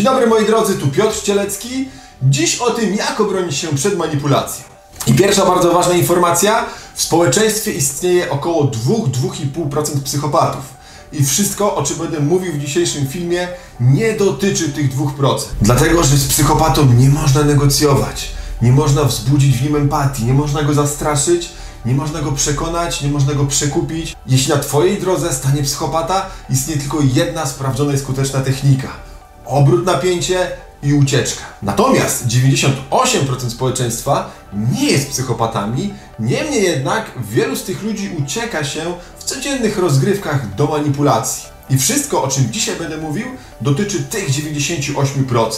Dzień dobry moi drodzy, tu Piotr Cielecki. Dziś o tym, jak obronić się przed manipulacją. I pierwsza bardzo ważna informacja. W społeczeństwie istnieje około 2-2,5% psychopatów. I wszystko, o czym będę mówił w dzisiejszym filmie, nie dotyczy tych 2%. Dlatego, że z psychopatą nie można negocjować, nie można wzbudzić w nim empatii, nie można go zastraszyć, nie można go przekonać, nie można go przekupić. Jeśli na Twojej drodze stanie psychopata, istnieje tylko jedna sprawdzona i skuteczna technika. Obrót napięcie i ucieczka. Natomiast 98% społeczeństwa nie jest psychopatami, niemniej jednak wielu z tych ludzi ucieka się w codziennych rozgrywkach do manipulacji. I wszystko, o czym dzisiaj będę mówił, dotyczy tych 98%.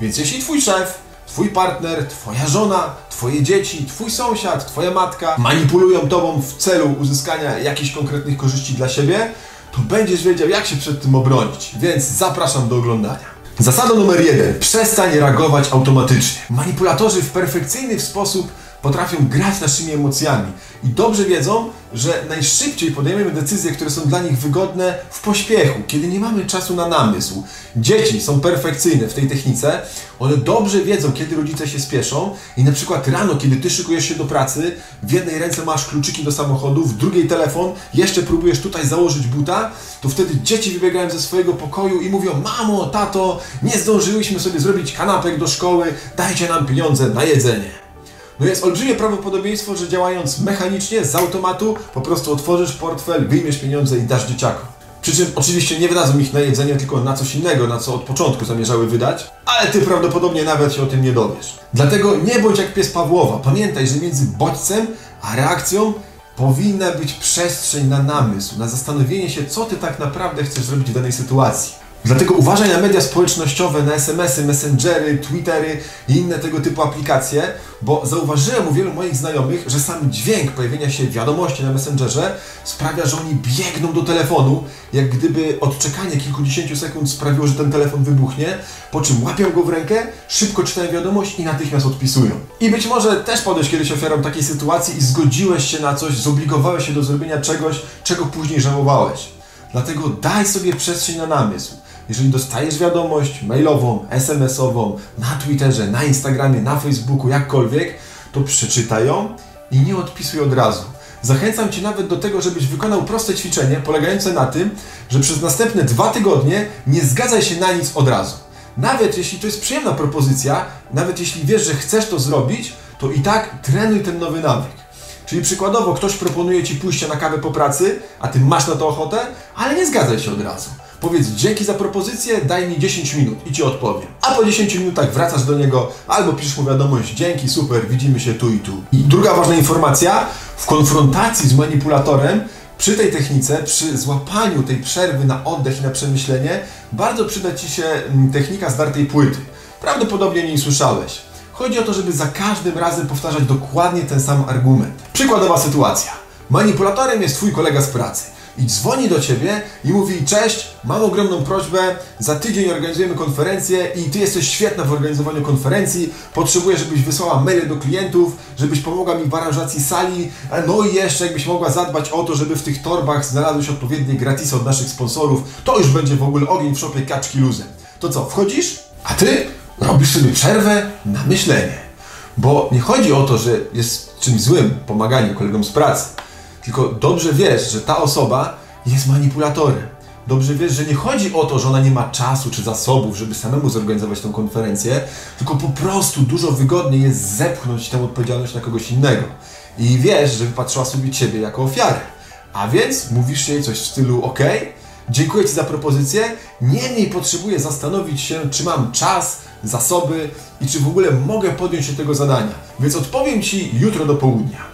Więc jeśli Twój szef, Twój partner, Twoja żona, Twoje dzieci, Twój sąsiad, Twoja matka manipulują Tobą w celu uzyskania jakichś konkretnych korzyści dla siebie, to będziesz wiedział, jak się przed tym obronić. Więc zapraszam do oglądania. Zasada numer jeden. Przestań reagować automatycznie. Manipulatorzy w perfekcyjny sposób potrafią grać naszymi emocjami i dobrze wiedzą, że najszybciej podejmiemy decyzje, które są dla nich wygodne w pośpiechu, kiedy nie mamy czasu na namysł. Dzieci są perfekcyjne w tej technice, one dobrze wiedzą, kiedy rodzice się spieszą i na przykład rano, kiedy ty szykujesz się do pracy, w jednej ręce masz kluczyki do samochodu, w drugiej telefon, jeszcze próbujesz tutaj założyć buta, to wtedy dzieci wybiegają ze swojego pokoju i mówią: Mamo, tato, nie zdążyłyśmy sobie zrobić kanapek do szkoły, dajcie nam pieniądze na jedzenie. No jest olbrzymie prawdopodobieństwo, że działając mechanicznie, z automatu, po prostu otworzysz portfel, wyjmiesz pieniądze i dasz dzieciakom. Przy czym oczywiście nie wydadzą ich na jedzenie, tylko na coś innego, na co od początku zamierzały wydać, ale ty prawdopodobnie nawet się o tym nie dowiesz. Dlatego nie bądź jak pies Pawłowa. Pamiętaj, że między bodźcem a reakcją powinna być przestrzeń na namysł, na zastanowienie się, co ty tak naprawdę chcesz zrobić w danej sytuacji. Dlatego uważaj na media społecznościowe, na SMS-y, messengery, Twittery i inne tego typu aplikacje, bo zauważyłem u wielu moich znajomych, że sam dźwięk pojawienia się wiadomości na messengerze sprawia, że oni biegną do telefonu, jak gdyby odczekanie kilkudziesięciu sekund sprawiło, że ten telefon wybuchnie, po czym łapią go w rękę, szybko czytają wiadomość i natychmiast odpisują. I być może też podejść kiedyś ofiarą takiej sytuacji i zgodziłeś się na coś, zobligowałeś się do zrobienia czegoś, czego później żałowałeś. Dlatego daj sobie przestrzeń na namysł. Jeżeli dostajesz wiadomość mailową, SMS-ową, na Twitterze, na Instagramie, na Facebooku, jakkolwiek, to przeczytaj ją i nie odpisuj od razu. Zachęcam Cię nawet do tego, żebyś wykonał proste ćwiczenie polegające na tym, że przez następne dwa tygodnie nie zgadzaj się na nic od razu. Nawet jeśli to jest przyjemna propozycja, nawet jeśli wiesz, że chcesz to zrobić, to i tak trenuj ten nowy nawyk. Czyli przykładowo ktoś proponuje Ci pójście na kawę po pracy, a Ty masz na to ochotę, ale nie zgadzaj się od razu. Powiedz dzięki za propozycję, daj mi 10 minut i Ci odpowiem. A po 10 minutach wracasz do niego albo piszesz mu wiadomość dzięki, super, widzimy się tu i tu. I druga ważna informacja, w konfrontacji z manipulatorem przy tej technice, przy złapaniu tej przerwy na oddech i na przemyślenie, bardzo przyda Ci się mm, technika zdartej płyty. Prawdopodobnie nie słyszałeś. Chodzi o to, żeby za każdym razem powtarzać dokładnie ten sam argument. Przykładowa sytuacja. Manipulatorem jest Twój kolega z pracy i dzwoni do ciebie i mówi: Cześć, mam ogromną prośbę, za tydzień organizujemy konferencję i ty jesteś świetna w organizowaniu konferencji. Potrzebuję, żebyś wysłała maile do klientów, żebyś pomogła mi w aranżacji sali. No i jeszcze, jakbyś mogła zadbać o to, żeby w tych torbach znalazły się odpowiednie gratisy od naszych sponsorów. To już będzie w ogóle ogień w szopie kaczki luzem. To co, wchodzisz? A ty robisz sobie przerwę na myślenie. Bo nie chodzi o to, że jest czymś złym pomaganie kolegom z pracy tylko dobrze wiesz, że ta osoba jest manipulatorem. Dobrze wiesz, że nie chodzi o to, że ona nie ma czasu czy zasobów, żeby samemu zorganizować tę konferencję, tylko po prostu dużo wygodniej jest zepchnąć tę odpowiedzialność na kogoś innego. I wiesz, że wypatrzyła sobie ciebie jako ofiarę. A więc mówisz jej coś w stylu: OK, dziękuję Ci za propozycję, niemniej potrzebuję zastanowić się, czy mam czas, zasoby i czy w ogóle mogę podjąć się tego zadania. Więc odpowiem Ci jutro do południa.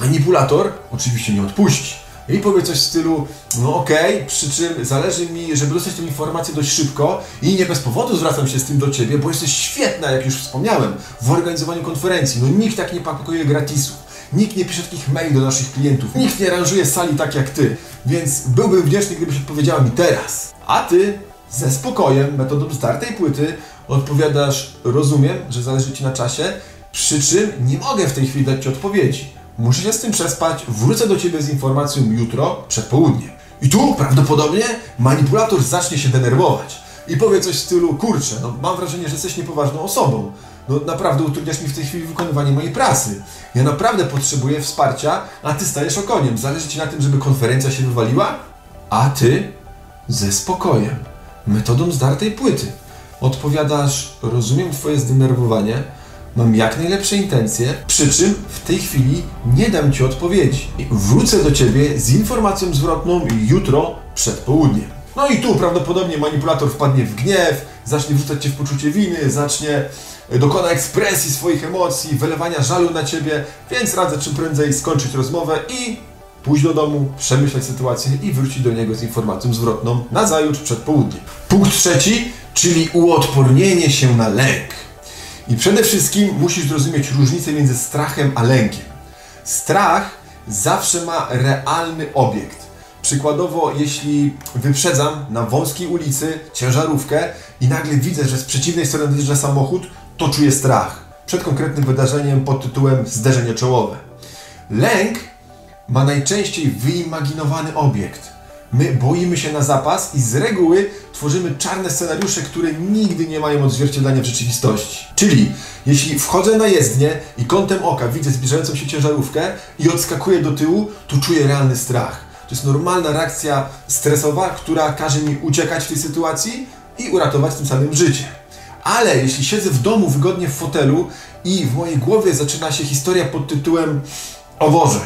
Manipulator oczywiście nie odpuści. I powie coś w stylu, no okej, okay, przy czym zależy mi, żeby dostać tę informację dość szybko i nie bez powodu zwracam się z tym do Ciebie, bo jesteś świetna, jak już wspomniałem, w organizowaniu konferencji. No nikt tak nie pakuje gratisów, nikt nie pisze takich maili do naszych klientów, nikt nie aranżuje sali tak jak Ty, więc byłbym wdzięczny, gdybyś odpowiedziała mi teraz. A Ty ze spokojem, metodą zdartej płyty, odpowiadasz, rozumiem, że zależy Ci na czasie, przy czym nie mogę w tej chwili dać Ci odpowiedzi Muszę się z tym przespać, wrócę do Ciebie z informacją jutro przed południem. I tu prawdopodobnie manipulator zacznie się denerwować. i powie coś w stylu, kurczę, no mam wrażenie, że jesteś niepoważną osobą. No naprawdę utrudniasz mi w tej chwili wykonywanie mojej pracy. Ja naprawdę potrzebuję wsparcia, a ty stajesz okoniem. Zależy ci na tym, żeby konferencja się wywaliła? A ty ze spokojem, metodą zdartej płyty. Odpowiadasz, rozumiem twoje zdenerwowanie, mam jak najlepsze intencje, przy czym w tej chwili nie dam ci odpowiedzi. Wrócę do ciebie z informacją zwrotną jutro przed południem. No i tu prawdopodobnie manipulator wpadnie w gniew, zacznie wrzucać cię w poczucie winy, zacznie e, dokona ekspresji swoich emocji, wylewania żalu na ciebie, więc radzę czym prędzej skończyć rozmowę i pójść do domu, przemyśleć sytuację i wrócić do niego z informacją zwrotną na zajutrz przed południem. Punkt trzeci, czyli uodpornienie się na lęk. I przede wszystkim musisz zrozumieć różnicę między strachem a lękiem. Strach zawsze ma realny obiekt. Przykładowo, jeśli wyprzedzam na wąskiej ulicy ciężarówkę i nagle widzę, że z przeciwnej strony dojeżdża samochód, to czuję strach przed konkretnym wydarzeniem pod tytułem zderzenie czołowe. Lęk ma najczęściej wyimaginowany obiekt. My boimy się na zapas i z reguły tworzymy czarne scenariusze, które nigdy nie mają odzwierciedlenia w rzeczywistości. Czyli jeśli wchodzę na jezdnię i kątem oka widzę zbliżającą się ciężarówkę i odskakuję do tyłu, to czuję realny strach. To jest normalna reakcja stresowa, która każe mi uciekać w tej sytuacji i uratować tym samym życie. Ale jeśli siedzę w domu wygodnie w fotelu i w mojej głowie zaczyna się historia pod tytułem O Boże,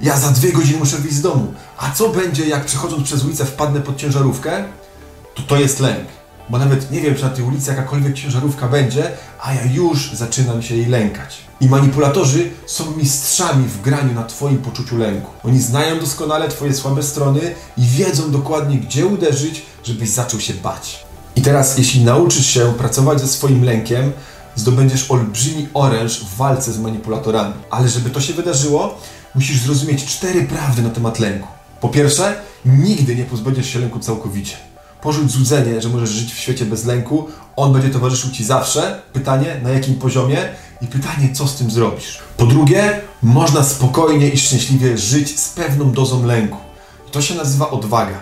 ja za dwie godziny muszę wyjść z domu. A co będzie, jak przechodząc przez ulicę wpadnę pod ciężarówkę? To to jest lęk. Bo nawet nie wiem, czy na tej ulicy jakakolwiek ciężarówka będzie, a ja już zaczynam się jej lękać. I manipulatorzy są mistrzami w graniu na Twoim poczuciu lęku. Oni znają doskonale Twoje słabe strony i wiedzą dokładnie, gdzie uderzyć, żebyś zaczął się bać. I teraz, jeśli nauczysz się pracować ze swoim lękiem, zdobędziesz olbrzymi oręż w walce z manipulatorami. Ale żeby to się wydarzyło, musisz zrozumieć cztery prawdy na temat lęku. Po pierwsze, nigdy nie pozbędziesz się lęku całkowicie. Porzuć złudzenie, że możesz żyć w świecie bez lęku. On będzie towarzyszył Ci zawsze. Pytanie, na jakim poziomie? I pytanie, co z tym zrobisz? Po drugie, można spokojnie i szczęśliwie żyć z pewną dozą lęku. To się nazywa odwaga.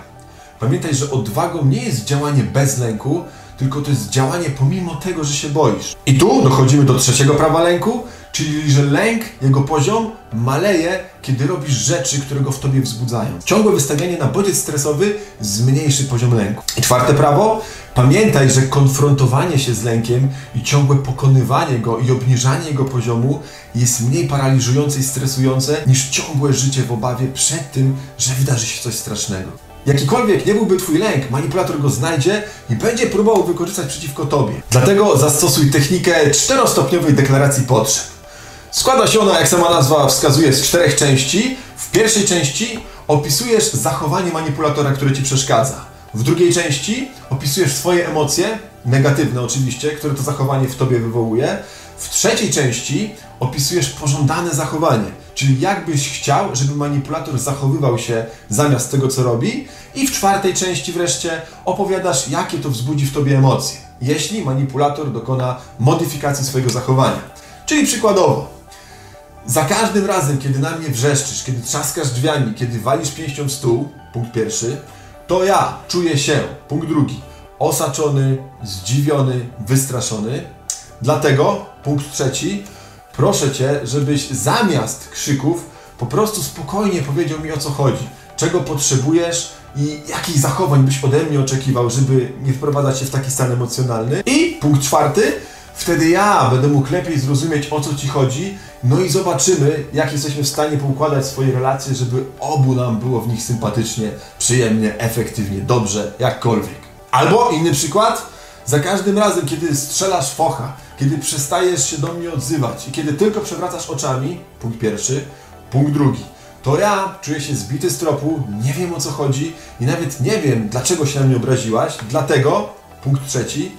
Pamiętaj, że odwagą nie jest działanie bez lęku, tylko to jest działanie pomimo tego, że się boisz. I tu dochodzimy do trzeciego prawa lęku, czyli że lęk, jego poziom maleje, kiedy robisz rzeczy, które go w tobie wzbudzają. Ciągłe wystawianie na bodziec stresowy zmniejszy poziom lęku. I czwarte prawo, pamiętaj, że konfrontowanie się z lękiem i ciągłe pokonywanie go i obniżanie jego poziomu jest mniej paraliżujące i stresujące niż ciągłe życie w obawie przed tym, że wydarzy się coś strasznego. Jakikolwiek nie byłby Twój lęk, manipulator go znajdzie i będzie próbował wykorzystać przeciwko Tobie. Dlatego zastosuj technikę czterostopniowej deklaracji potrzeb. Składa się ona, jak sama nazwa wskazuje, z czterech części. W pierwszej części opisujesz zachowanie manipulatora, które Ci przeszkadza. W drugiej części opisujesz swoje emocje, negatywne oczywiście, które to zachowanie w Tobie wywołuje. W trzeciej części opisujesz pożądane zachowanie, czyli jak byś chciał, żeby manipulator zachowywał się zamiast tego, co robi. I w czwartej części wreszcie opowiadasz, jakie to wzbudzi w Tobie emocje, jeśli manipulator dokona modyfikacji swojego zachowania. Czyli przykładowo, za każdym razem, kiedy na mnie wrzeszczysz, kiedy trzaskasz drzwiami, kiedy walisz pięścią w stół, punkt pierwszy, to ja czuję się, punkt drugi, osaczony, zdziwiony, wystraszony. Dlatego, punkt trzeci, proszę Cię, żebyś zamiast krzyków po prostu spokojnie powiedział mi o co chodzi, czego potrzebujesz i jakich zachowań byś ode mnie oczekiwał, żeby nie wprowadzać się w taki stan emocjonalny. I punkt czwarty, wtedy ja będę mógł lepiej zrozumieć o co Ci chodzi, no i zobaczymy, jak jesteśmy w stanie poukładać swoje relacje, żeby obu nam było w nich sympatycznie, przyjemnie, efektywnie, dobrze, jakkolwiek. Albo inny przykład, za każdym razem, kiedy strzelasz focha, kiedy przestajesz się do mnie odzywać i kiedy tylko przewracasz oczami, punkt pierwszy, punkt drugi, to ja czuję się zbity z tropu, nie wiem o co chodzi i nawet nie wiem, dlaczego się na mnie obraziłaś, dlatego, punkt trzeci,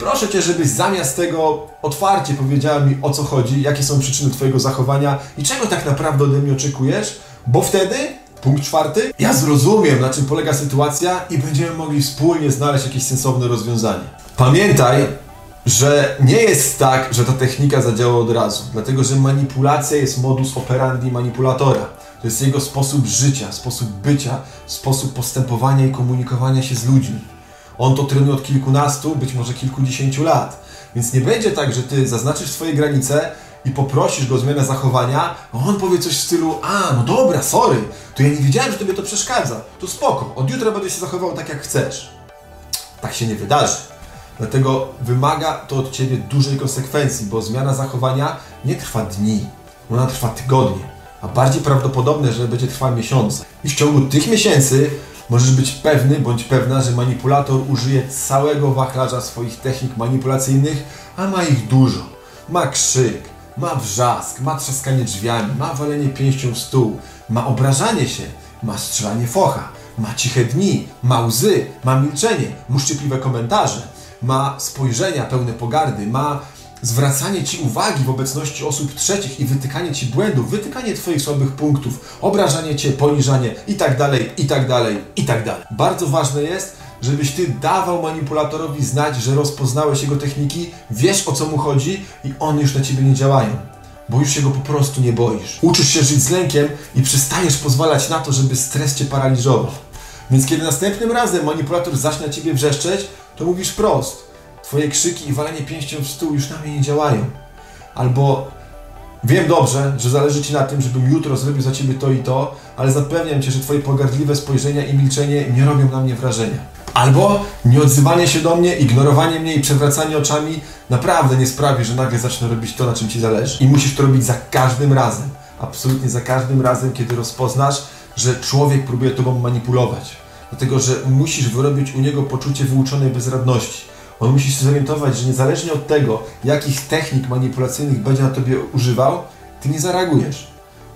proszę Cię, żebyś zamiast tego otwarcie powiedziała mi o co chodzi, jakie są przyczyny Twojego zachowania i czego tak naprawdę ode mnie oczekujesz, bo wtedy Punkt czwarty. Ja zrozumiem, na czym polega sytuacja i będziemy mogli wspólnie znaleźć jakieś sensowne rozwiązanie. Pamiętaj, że nie jest tak, że ta technika zadziała od razu, dlatego że manipulacja jest modus operandi manipulatora. To jest jego sposób życia, sposób bycia, sposób postępowania i komunikowania się z ludźmi. On to trenuje od kilkunastu, być może kilkudziesięciu lat. Więc nie będzie tak, że ty zaznaczysz swoje granice i poprosisz go o zmianę zachowania, on powie coś w stylu, a no dobra, sorry, to ja nie wiedziałem, że tobie to przeszkadza. To spoko, od jutra będę się zachowywał tak jak chcesz. Tak się nie wydarzy. Dlatego wymaga to od ciebie dużej konsekwencji, bo zmiana zachowania nie trwa dni, ona trwa tygodnie, a bardziej prawdopodobne, że będzie trwała miesiące. I w ciągu tych miesięcy możesz być pewny bądź pewna, że manipulator użyje całego wachlarza swoich technik manipulacyjnych, a ma ich dużo. Ma krzyk, ma wrzask, ma trzaskanie drzwiami, ma walenie pięścią w stół, ma obrażanie się, ma strzelanie focha, ma ciche dni, ma łzy, ma milczenie, muszczypliwe komentarze, ma spojrzenia pełne pogardy, ma zwracanie Ci uwagi w obecności osób trzecich i wytykanie Ci błędów, wytykanie Twoich słabych punktów, obrażanie Cię, poniżanie i tak dalej, i tak dalej, i tak dalej. Bardzo ważne jest, żebyś Ty dawał manipulatorowi znać, że rozpoznałeś jego techniki, wiesz o co mu chodzi i one już na Ciebie nie działają. Bo już się go po prostu nie boisz. Uczysz się żyć z lękiem i przestajesz pozwalać na to, żeby stres Cię paraliżował. Więc kiedy następnym razem manipulator zacznie na Ciebie wrzeszczeć, to mówisz prost. Twoje krzyki i walenie pięścią w stół już na mnie nie działają. Albo wiem dobrze, że zależy Ci na tym, żebym jutro zrobił za Ciebie to i to, ale zapewniam Cię, że Twoje pogardliwe spojrzenia i milczenie nie robią na mnie wrażenia. Albo nieodzywanie się do mnie, ignorowanie mnie i przewracanie oczami naprawdę nie sprawi, że nagle zacznę robić to, na czym Ci zależy. I musisz to robić za każdym razem. Absolutnie za każdym razem, kiedy rozpoznasz, że człowiek próbuje Tobą manipulować. Dlatego, że musisz wyrobić u niego poczucie wyuczonej bezradności. On musi się zorientować, że niezależnie od tego, jakich technik manipulacyjnych będzie na Tobie używał, Ty nie zareagujesz.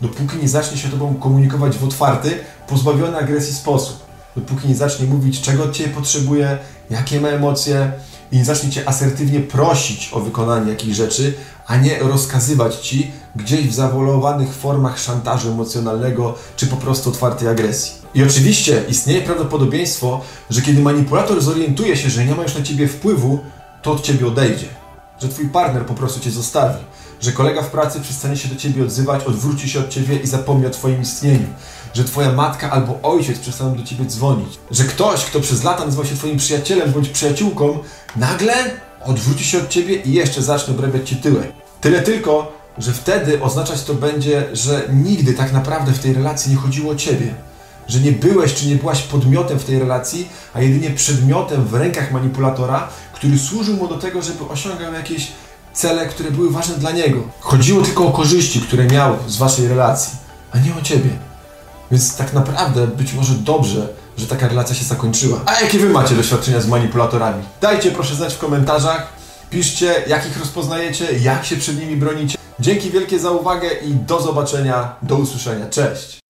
Dopóki nie zacznie się Tobą komunikować w otwarty, pozbawiony agresji sposób. Dopóki nie zacznie mówić, czego od Ciebie potrzebuje, jakie ma emocje i nie zacznie Cię asertywnie prosić o wykonanie jakichś rzeczy, a nie rozkazywać Ci gdzieś w zawolowanych formach szantażu emocjonalnego czy po prostu otwartej agresji. I oczywiście istnieje prawdopodobieństwo, że kiedy manipulator zorientuje się, że nie ma już na Ciebie wpływu, to od Ciebie odejdzie. Że Twój partner po prostu Cię zostawi. Że kolega w pracy przestanie się do Ciebie odzywać, odwróci się od Ciebie i zapomni o Twoim istnieniu. Że Twoja matka albo ojciec przestaną do Ciebie dzwonić. Że ktoś, kto przez lata nazywał się Twoim przyjacielem bądź przyjaciółką, nagle odwróci się od Ciebie i jeszcze zacznie obrabiać Ci tyłek. Tyle tylko, że wtedy oznaczać to będzie, że nigdy tak naprawdę w tej relacji nie chodziło o Ciebie. Że nie byłeś czy nie byłaś podmiotem w tej relacji, a jedynie przedmiotem w rękach manipulatora, który służył mu do tego, żeby osiągał jakieś cele, które były ważne dla niego. Chodziło tylko o korzyści, które miał z Waszej relacji, a nie o Ciebie. Więc tak naprawdę być może dobrze, że taka relacja się zakończyła. A jakie Wy macie doświadczenia z manipulatorami? Dajcie proszę znać w komentarzach. Piszcie, jak ich rozpoznajecie, jak się przed nimi bronicie. Dzięki wielkie za uwagę i do zobaczenia, do usłyszenia. Cześć!